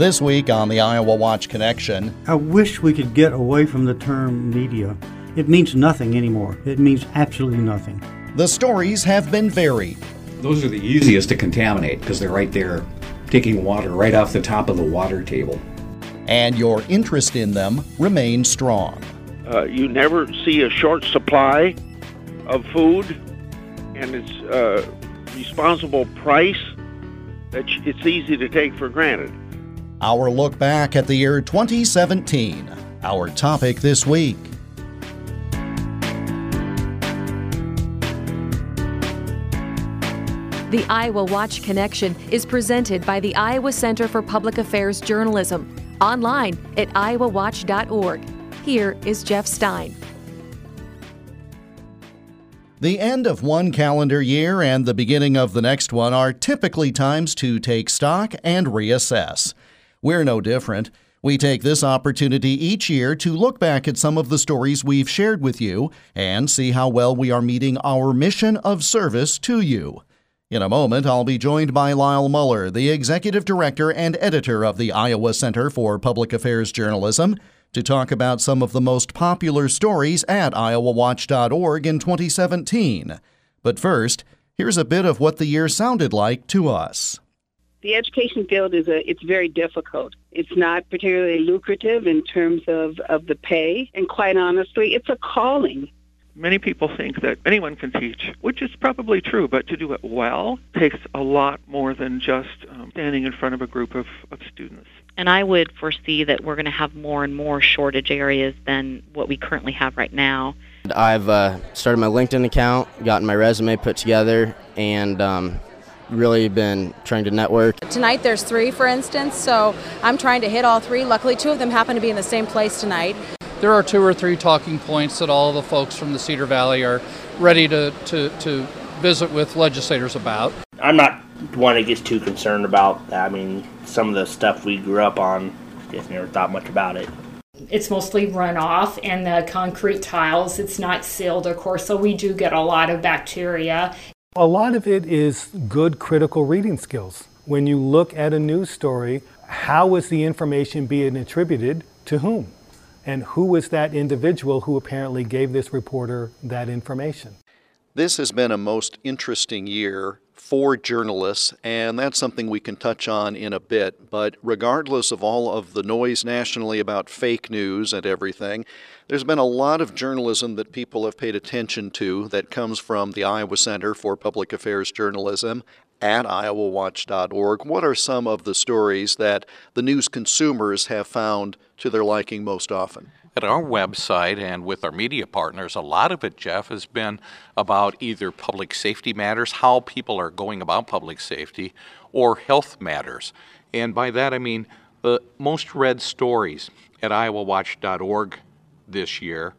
This week on the Iowa Watch Connection, I wish we could get away from the term media. It means nothing anymore. It means absolutely nothing. the stories have been varied. Those are the easiest to contaminate because they're right there taking water right off the top of the water table. and your interest in them remains strong. Uh, you never see a short supply of food, and it's uh, responsible price that it's easy to take for granted. Our look back at the year 2017. Our topic this week. The Iowa Watch Connection is presented by the Iowa Center for Public Affairs Journalism, online at iowawatch.org. Here is Jeff Stein. The end of one calendar year and the beginning of the next one are typically times to take stock and reassess. We're no different. We take this opportunity each year to look back at some of the stories we've shared with you and see how well we are meeting our mission of service to you. In a moment, I'll be joined by Lyle Muller, the Executive Director and Editor of the Iowa Center for Public Affairs Journalism, to talk about some of the most popular stories at iowawatch.org in 2017. But first, here's a bit of what the year sounded like to us. The education field is a it's very difficult. It's not particularly lucrative in terms of, of the pay, and quite honestly, it's a calling. Many people think that anyone can teach, which is probably true, but to do it well takes a lot more than just um, standing in front of a group of, of students. And I would foresee that we're going to have more and more shortage areas than what we currently have right now. I've uh, started my LinkedIn account, gotten my resume put together, and um, really been trying to network. Tonight there's three, for instance, so I'm trying to hit all three. Luckily, two of them happen to be in the same place tonight. There are two or three talking points that all the folks from the Cedar Valley are ready to, to, to visit with legislators about. I'm not one that gets too concerned about. that. I mean, some of the stuff we grew up on, just never thought much about it. It's mostly runoff and the concrete tiles. It's not sealed, of course, so we do get a lot of bacteria. A lot of it is good critical reading skills. When you look at a news story, how is the information being attributed to whom? And who is that individual who apparently gave this reporter that information? This has been a most interesting year for journalists, and that's something we can touch on in a bit. But regardless of all of the noise nationally about fake news and everything, there's been a lot of journalism that people have paid attention to that comes from the Iowa Center for Public Affairs Journalism at iowawatch.org. What are some of the stories that the news consumers have found to their liking most often? At our website and with our media partners, a lot of it, Jeff, has been about either public safety matters, how people are going about public safety, or health matters. And by that I mean the most read stories at iowawatch.org this year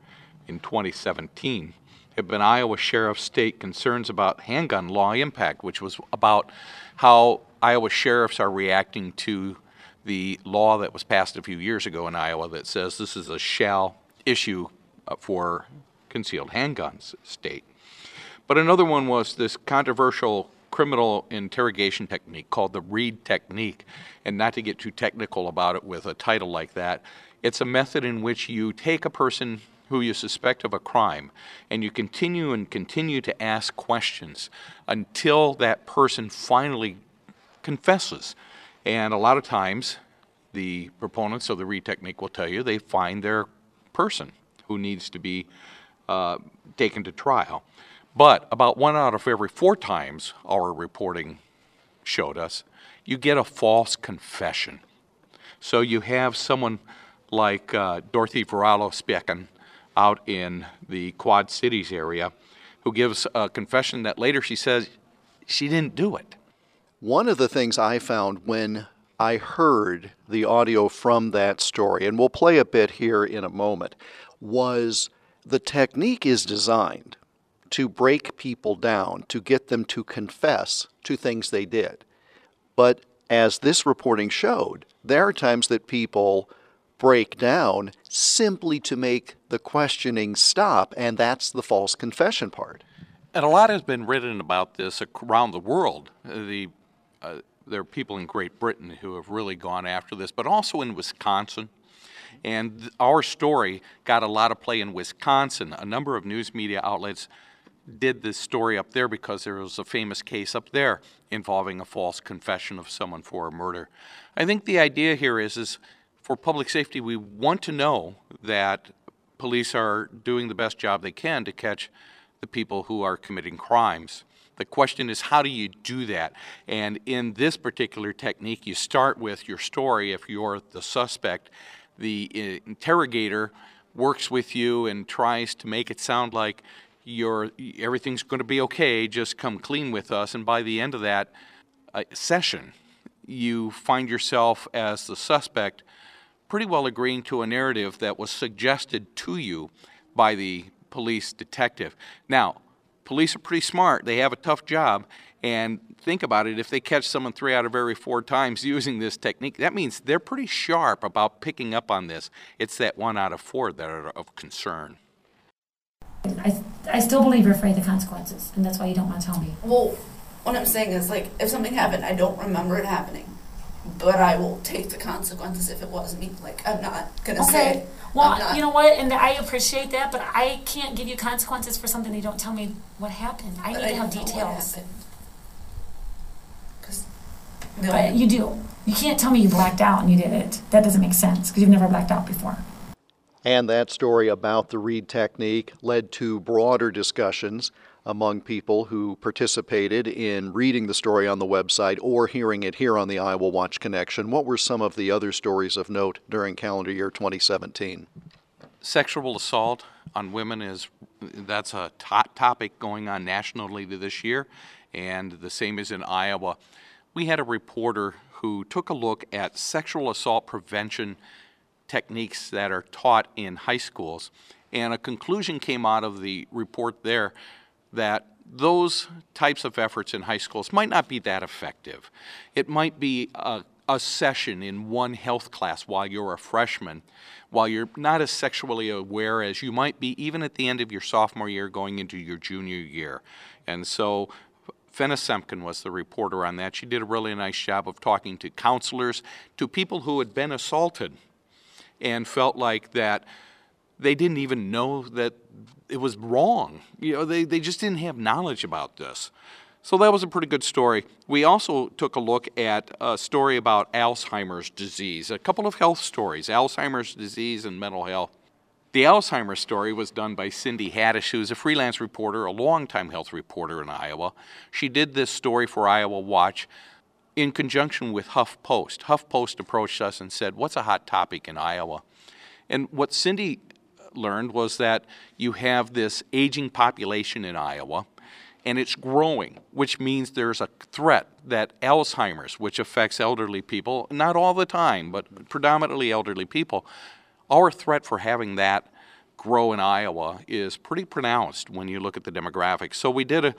in 2017 have been Iowa Sheriff State concerns about handgun law impact, which was about how Iowa sheriffs are reacting to the law that was passed a few years ago in Iowa that says this is a shall issue uh, for concealed handguns state. But another one was this controversial criminal interrogation technique called the Reid technique. And not to get too technical about it with a title like that, it's a method in which you take a person who you suspect of a crime and you continue and continue to ask questions until that person finally confesses. And a lot of times, the proponents of the Reid technique will tell you they find their person who needs to be uh, taken to trial. But about one out of every four times our reporting showed us, you get a false confession. So you have someone like uh, Dorothy Varallo Specken out in the Quad Cities area who gives a confession that later she says she didn't do it. One of the things I found when I heard the audio from that story, and we'll play a bit here in a moment, was the technique is designed to break people down, to get them to confess to things they did. But as this reporting showed, there are times that people break down simply to make the questioning stop, and that's the false confession part. And a lot has been written about this around the world. Uh, the uh, there are people in Great Britain who have really gone after this, but also in Wisconsin. And our story got a lot of play in Wisconsin. A number of news media outlets did this story up there because there was a famous case up there involving a false confession of someone for a murder. I think the idea here is is for public safety we want to know that police are doing the best job they can to catch the people who are committing crimes. The question is, how do you do that? And in this particular technique, you start with your story if you're the suspect. The uh, interrogator works with you and tries to make it sound like you're, everything's going to be okay, just come clean with us. And by the end of that uh, session, you find yourself as the suspect pretty well agreeing to a narrative that was suggested to you by the police detective. Now, police are pretty smart. They have a tough job. And think about it if they catch someone three out of every four times using this technique, that means they're pretty sharp about picking up on this. It's that one out of four that are of concern. I, I still believe you're afraid of the consequences, and that's why you don't want to tell me. Well, what I'm saying is, like, if something happened, I don't remember it happening, but I will take the consequences if it was me. Like, I'm not gonna Okay. say. Well, not- you know what, and I appreciate that, but I can't give you consequences for something you don't tell me what happened. I But need to have don't know what details. Because, the But you do. You can't tell me you blacked out and you did it. That doesn't make sense because you've never blacked out before. And that story about the Reid technique led to broader discussions among people who participated in reading the story on the website or hearing it here on the Iowa Watch Connection. What were some of the other stories of note during calendar year 2017? Sexual assault on women is that's a top topic going on nationally this year, and the same is in Iowa. We had a reporter who took a look at sexual assault prevention techniques that are taught in high schools, and a conclusion came out of the report there that those types of efforts in high schools might not be that effective. It might be a, a session in one health class while you're a freshman, while you're not as sexually aware as you might be even at the end of your sophomore year going into your junior year. And so Fenna Semken was the reporter on that. She did a really nice job of talking to counselors, to people who had been assaulted and felt like that they didn't even know that it was wrong. You know, they, they just didn't have knowledge about this. So that was a pretty good story. We also took a look at a story about Alzheimer's disease, a couple of health stories, Alzheimer's disease and mental health. The Alzheimer's story was done by Cindy Hadish, who's a freelance reporter, a longtime health reporter in Iowa. She did this story for Iowa Watch in conjunction with HuffPost. HuffPost approached us and said, What's a hot topic in Iowa? And what Cindy learned was that you have this aging population in Iowa, and it's growing, which means there's a threat that Alzheimer's, which affects elderly people, not all the time, but predominantly elderly people, our threat for having that grow in Iowa is pretty pronounced when you look at the demographics. So we did a,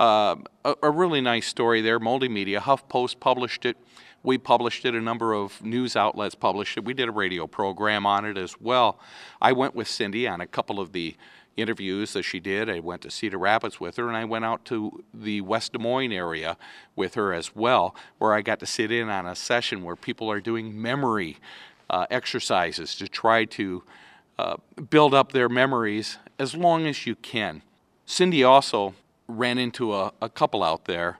uh, a, a really nice story there. Multimedia, HuffPost published it. We published it. A number of news outlets published it. We did a radio program on it as well. I went with Cindy on a couple of the interviews that she did. I went to Cedar Rapids with her, and I went out to the West Des Moines area with her as well, where I got to sit in on a session where people are doing memory uh, exercises to try to uh, build up their memories as long as you can. Cindy also ran into a, a couple out there,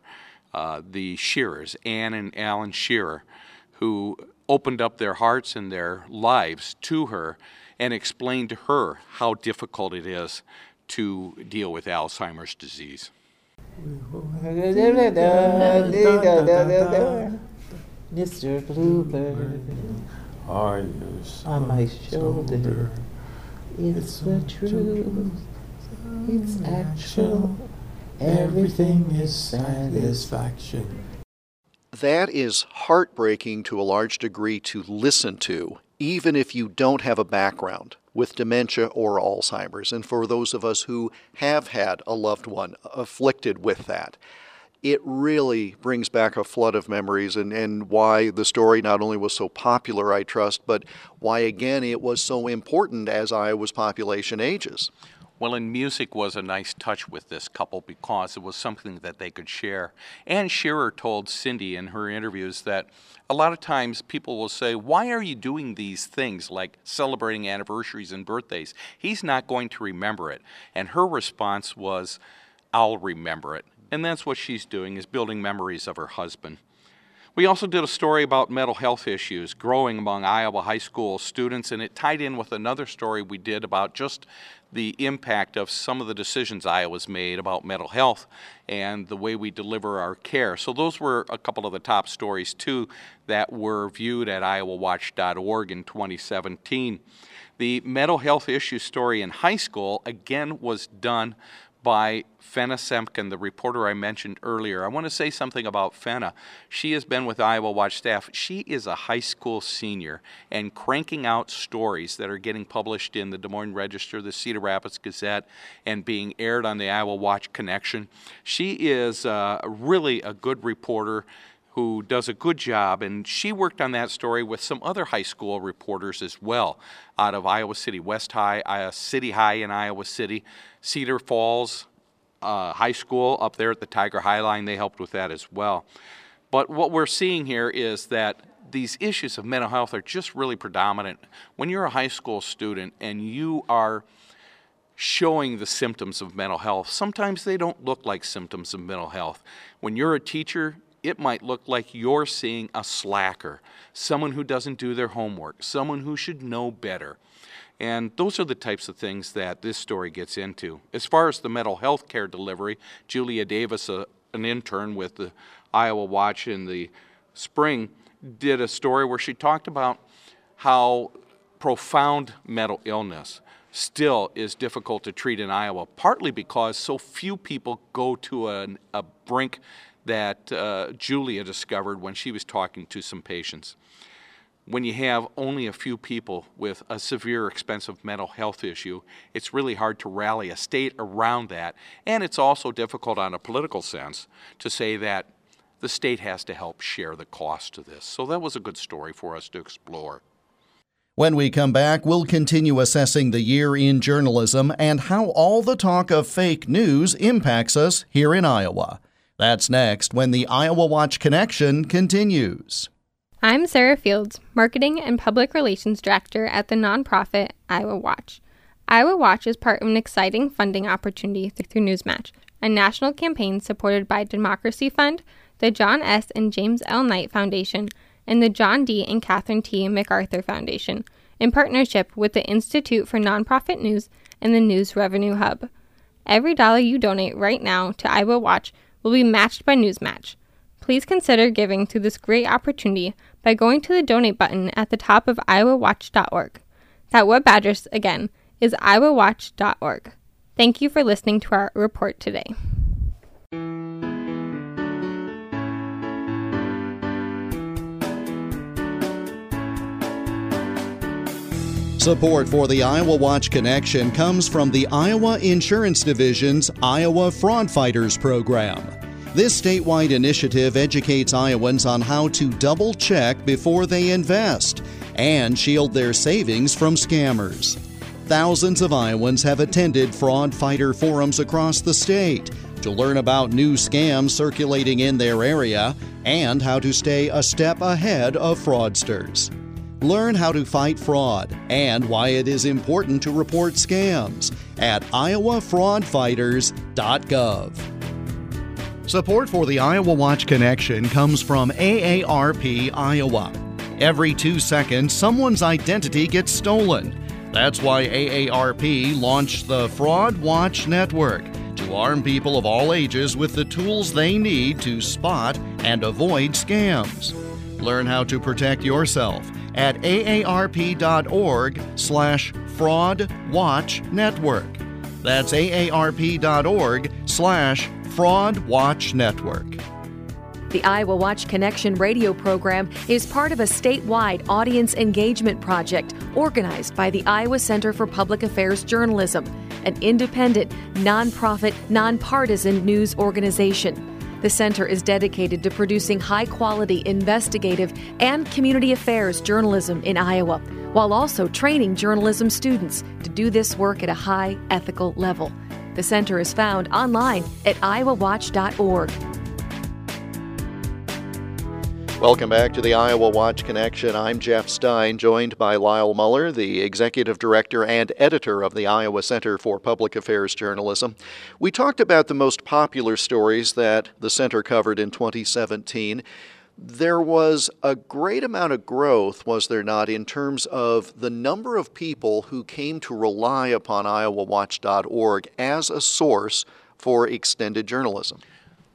uh, the Shearers, Ann and Alan Shearer, who opened up their hearts and their lives to her and explained to her how difficult it is to deal with Alzheimer's disease. Mr. Bluebird, Are you on my shoulder? It's the truth. It's actual. Everything is satisfaction. That is heartbreaking to a large degree to listen to, even if you don't have a background with dementia or Alzheimer's. And for those of us who have had a loved one afflicted with that, it really brings back a flood of memories and, and why the story not only was so popular, I trust, but why again it was so important as Iowa's population ages. Well, and music was a nice touch with this couple because it was something that they could share. Ann Shearer told Cindy in her interviews that a lot of times people will say, Why are you doing these things like celebrating anniversaries and birthdays? He's not going to remember it. And her response was, I'll remember it. And that's what she's doing, is building memories of her husband. We also did a story about mental health issues growing among Iowa high school students, and it tied in with another story we did about just the impact of some of the decisions Iowa's made about mental health and the way we deliver our care. So, those were a couple of the top stories, too, that were viewed at iowawatch.org in 2017. The mental health issue story in high school, again, was done by Fenna Semken, the reporter I mentioned earlier. I want to say something about Fenna. She has been with Iowa Watch staff. She is a high school senior and cranking out stories that are getting published in the Des Moines Register, the Cedar Rapids Gazette, and being aired on the Iowa Watch Connection. She is uh, really a good reporter who does a good job, and she worked on that story with some other high school reporters as well out of Iowa City West High, uh, City High in Iowa City, Cedar Falls uh, High School up there at the Tiger Hi-Line. They helped with that as well. But what we're seeing here is that these issues of mental health are just really predominant. When you're a high school student and you are showing the symptoms of mental health, sometimes they don't look like symptoms of mental health. When you're a teacher, it might look like you're seeing a slacker, someone who doesn't do their homework, someone who should know better. And those are the types of things that this story gets into. As far as the mental health care delivery, Julia Davis, a, an intern with the Iowa Watch in the spring, did a story where she talked about how profound mental illness still is difficult to treat in Iowa, partly because so few people go to a brink that uh, Julia discovered when she was talking to some patients. When you have only a few people with a severe, expensive mental health issue, it's really hard to rally a state around that. And it's also difficult on a political sense to say that the state has to help share the cost of this. So that was a good story for us to explore. When we come back, we'll continue assessing the year in journalism and how all the talk of fake news impacts us here in Iowa. That's next when the Iowa Watch Connection continues. I'm Sarah Fields, Marketing and Public Relations Director at the nonprofit Iowa Watch. Iowa Watch is part of an exciting funding opportunity through Newsmatch, a national campaign supported by Democracy Fund, the John S. and James L. Knight Foundation, and the John D. and Catherine T. MacArthur Foundation, in partnership with the Institute for Nonprofit News and the News Revenue Hub. Every dollar you donate right now to Iowa Watch will be matched by Newsmatch. Please consider giving to this great opportunity by going to the donate button at the top of iowawatch.org. That web address again is iowawatch.org. Thank you for listening to our report today. Support for the Iowa Watch Connection comes from the Iowa Insurance Division's Iowa Fraud Fighters program. This statewide initiative educates Iowans on how to double check before they invest and shield their savings from scammers. Thousands of Iowans have attended fraud fighter forums across the state to learn about new scams circulating in their area and how to stay a step ahead of fraudsters. Learn how to fight fraud and why it is important to report scams at iowafraudfighters.gov. Support for the Iowa Watch Connection comes from AARP Iowa. Every two seconds, someone's identity gets stolen. That's why AARP launched the Fraud Watch Network to arm people of all ages with the tools they need to spot and avoid scams. Learn how to protect yourself at aarp.org slash fraud watch network. That's aarp.org slash fraud watch network. The Iowa Watch Connection radio program is part of a statewide audience engagement project organized by the Iowa Center for Public Affairs Journalism, an independent, nonprofit, nonpartisan news organization. The center is dedicated to producing high quality investigative and community affairs journalism in Iowa, while also training journalism students to do this work at a high ethical level. The center is found online at iowawatch.org. Welcome back to the Iowa Watch Connection. I'm Jeff Stein, joined by Lyle Muller, the Executive Director and Editor of the Iowa Center for Public Affairs Journalism. We talked about the most popular stories that the center covered in 2017. There was a great amount of growth, was there not, in terms of the number of people who came to rely upon iowawatch.org as a source for extended journalism?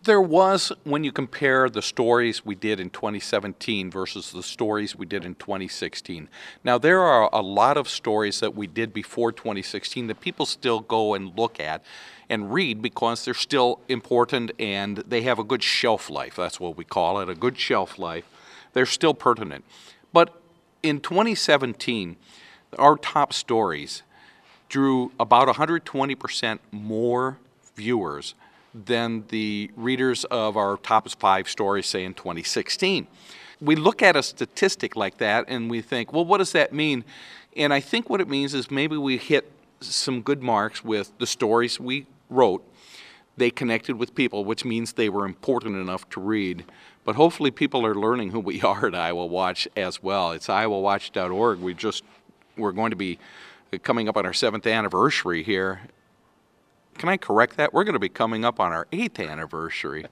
There was, when you compare the stories we did in 2017 versus the stories we did in 2016. Now, there are a lot of stories that we did before 2016 that people still go and look at and read because they're still important and they have a good shelf life. That's what we call it a good shelf life. They're still pertinent. But in 2017, our top stories drew about 120% more viewers than the readers of our top five stories, say, in 2016. We look at a statistic like that and we think, well, what does that mean? And I think what it means is maybe we hit some good marks with the stories we wrote. They connected with people, which means they were important enough to read. But hopefully, people are learning who we are at Iowa Watch as well. It's iowawatch.org. We just we're going to be coming up on our seventh anniversary here can I correct that? We're going to be coming up on our eighth anniversary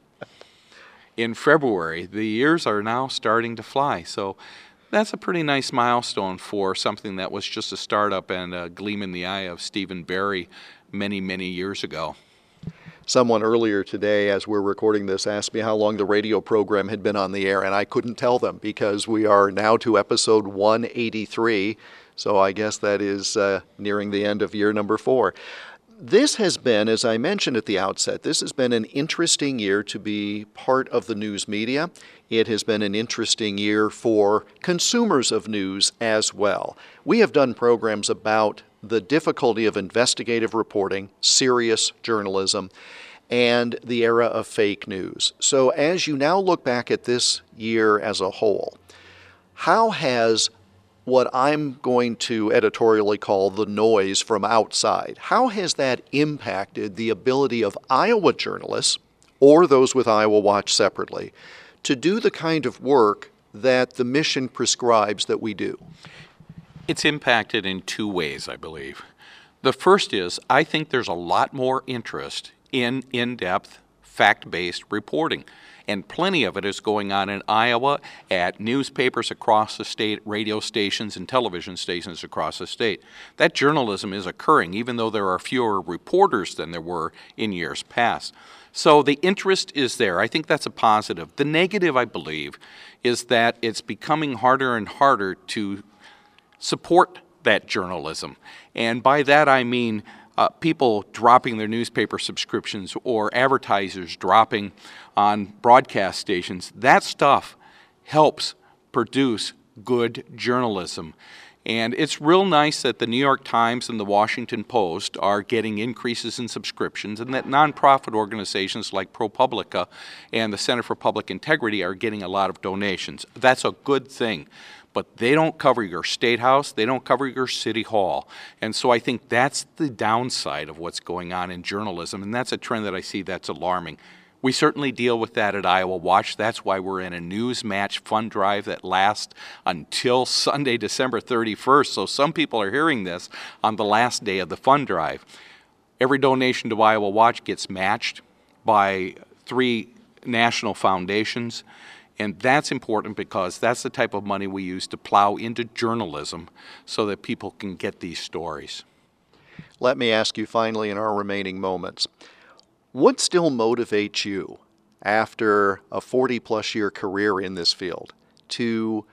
in February. The years are now starting to fly. So that's a pretty nice milestone for something that was just a startup and a gleam in the eye of Stephen Berry many, many years ago. Someone earlier today, as we're recording this, asked me how long the radio program had been on the air, and I couldn't tell them because we are now to episode 183. So I guess that is uh, nearing the end of year number four this has been, as I mentioned at the outset, this has been an interesting year to be part of the news media. It has been an interesting year for consumers of news as well. We have done programs about the difficulty of investigative reporting, serious journalism, and the era of fake news. So, as you now look back at this year as a whole, how has what I'm going to editorially call the noise from outside. How has that impacted the ability of Iowa journalists, or those with Iowa Watch separately, to do the kind of work that the mission prescribes that we do? It's impacted in two ways, I believe. The first is I think there's a lot more interest in in depth, fact based reporting and plenty of it is going on in Iowa at newspapers across the state, radio stations, and television stations across the state. That journalism is occurring, even though there are fewer reporters than there were in years past. So the interest is there. I think that's a positive. The negative, I believe, is that it's becoming harder and harder to support that journalism. And by that I mean uh, people dropping their newspaper subscriptions or advertisers dropping on broadcast stations, that stuff helps produce good journalism. And it's real nice that the New York Times and the Washington Post are getting increases in subscriptions, and that nonprofit organizations like ProPublica and the Center for Public Integrity are getting a lot of donations. That's a good thing but they don't cover your state house, they don't cover your city hall. And so I think that's the downside of what's going on in journalism, and that's a trend that I see that's alarming. We certainly deal with that at Iowa Watch. That's why we're in a news match fund drive that lasts until Sunday, December 31st. So some people are hearing this on the last day of the fund drive. Every donation to Iowa Watch gets matched by three national foundations. And that's important because that's the type of money we use to plow into journalism so that people can get these stories. Let me ask you finally in our remaining moments what still motivates you after a 40 plus year career in this field to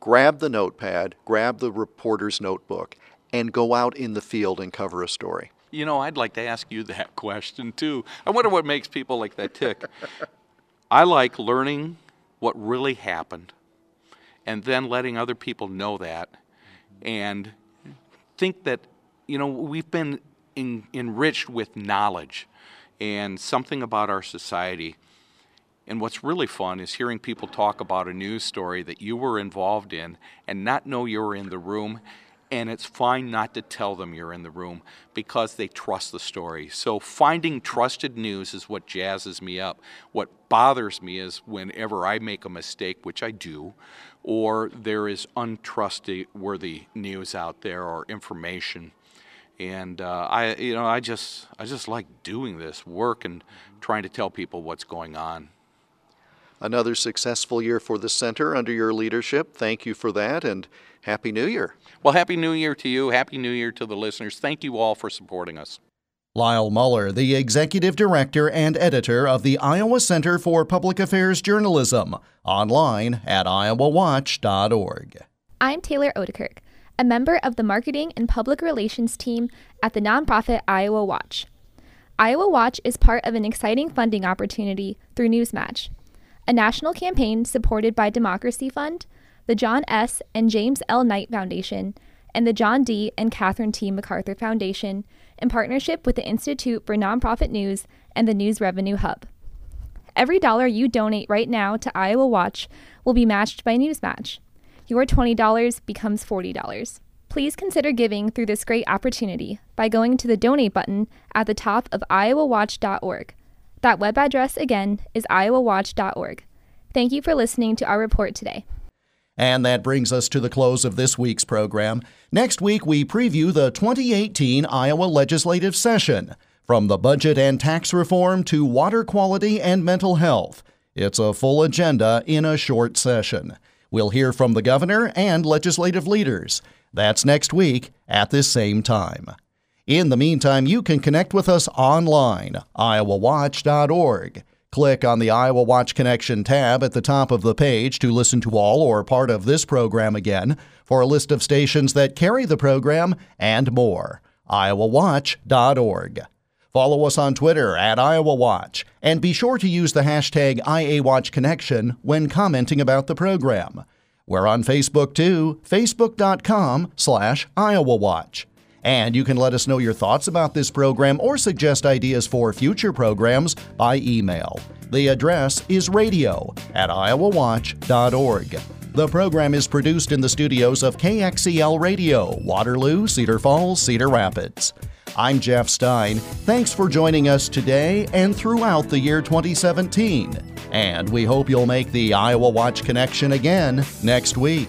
grab the notepad, grab the reporter's notebook, and go out in the field and cover a story? You know, I'd like to ask you that question too. I wonder what makes people like that tick. I like learning what really happened and then letting other people know that and think that you know we've been in, enriched with knowledge and something about our society And what's really fun is hearing people talk about a news story that you were involved in and not know you were in the room. And it's fine not to tell them you're in the room because they trust the story. So, finding trusted news is what jazzes me up. What bothers me is whenever I make a mistake, which I do, or there is untrustworthy news out there or information and uh, I, you know, I just, I just like doing this work and trying to tell people what's going on. Another successful year for the center under your leadership. Thank you for that, and Happy New Year. Well, Happy New Year to you. Happy New Year to the listeners. Thank you all for supporting us. Lyle Muller, the Executive Director and Editor of the Iowa Center for Public Affairs Journalism, online at iowawatch.org. I'm Taylor Odekirk, a member of the Marketing and Public Relations team at the nonprofit Iowa Watch. Iowa Watch is part of an exciting funding opportunity through Newsmatch, a national campaign supported by Democracy Fund, the John S. and James L. Knight Foundation, and the John D. and Catherine T. MacArthur Foundation in partnership with the Institute for Nonprofit News and the News Revenue Hub. Every dollar you donate right now to Iowa Watch will be matched by Newsmatch. Your $20 becomes $40. Please consider giving through this great opportunity by going to the donate button at the top of iowawatch.org. That web address again is iowawatch.org. Thank you for listening to our report today. And that brings us to the close of this week's program. Next week, we preview the 2018 Iowa legislative session. From the budget and tax reform to water quality and mental health, it's a full agenda in a short session. We'll hear from the governor and legislative leaders. That's next week at this same time. In the meantime, you can connect with us online, iowawatch.org. Click on the Iowa Watch Connection tab at the top of the page to listen to all or part of this program again for a list of stations that carry the program and more. iowawatch.org. Follow us on Twitter at Iowa Watch, and be sure to use the hashtag IAWatchConnection when commenting about the program. We're on Facebook too, facebook.com slash Iowa Watch. And you can let us know your thoughts about this program or suggest ideas for future programs by email. The address is radio at iowawatch.org. The program is produced in the studios of KXEL Radio, Waterloo, Cedar Falls, Cedar Rapids. I'm Jeff Stein. Thanks for joining us today and throughout the year 2017. And we hope you'll make the Iowa Watch Connection again next week.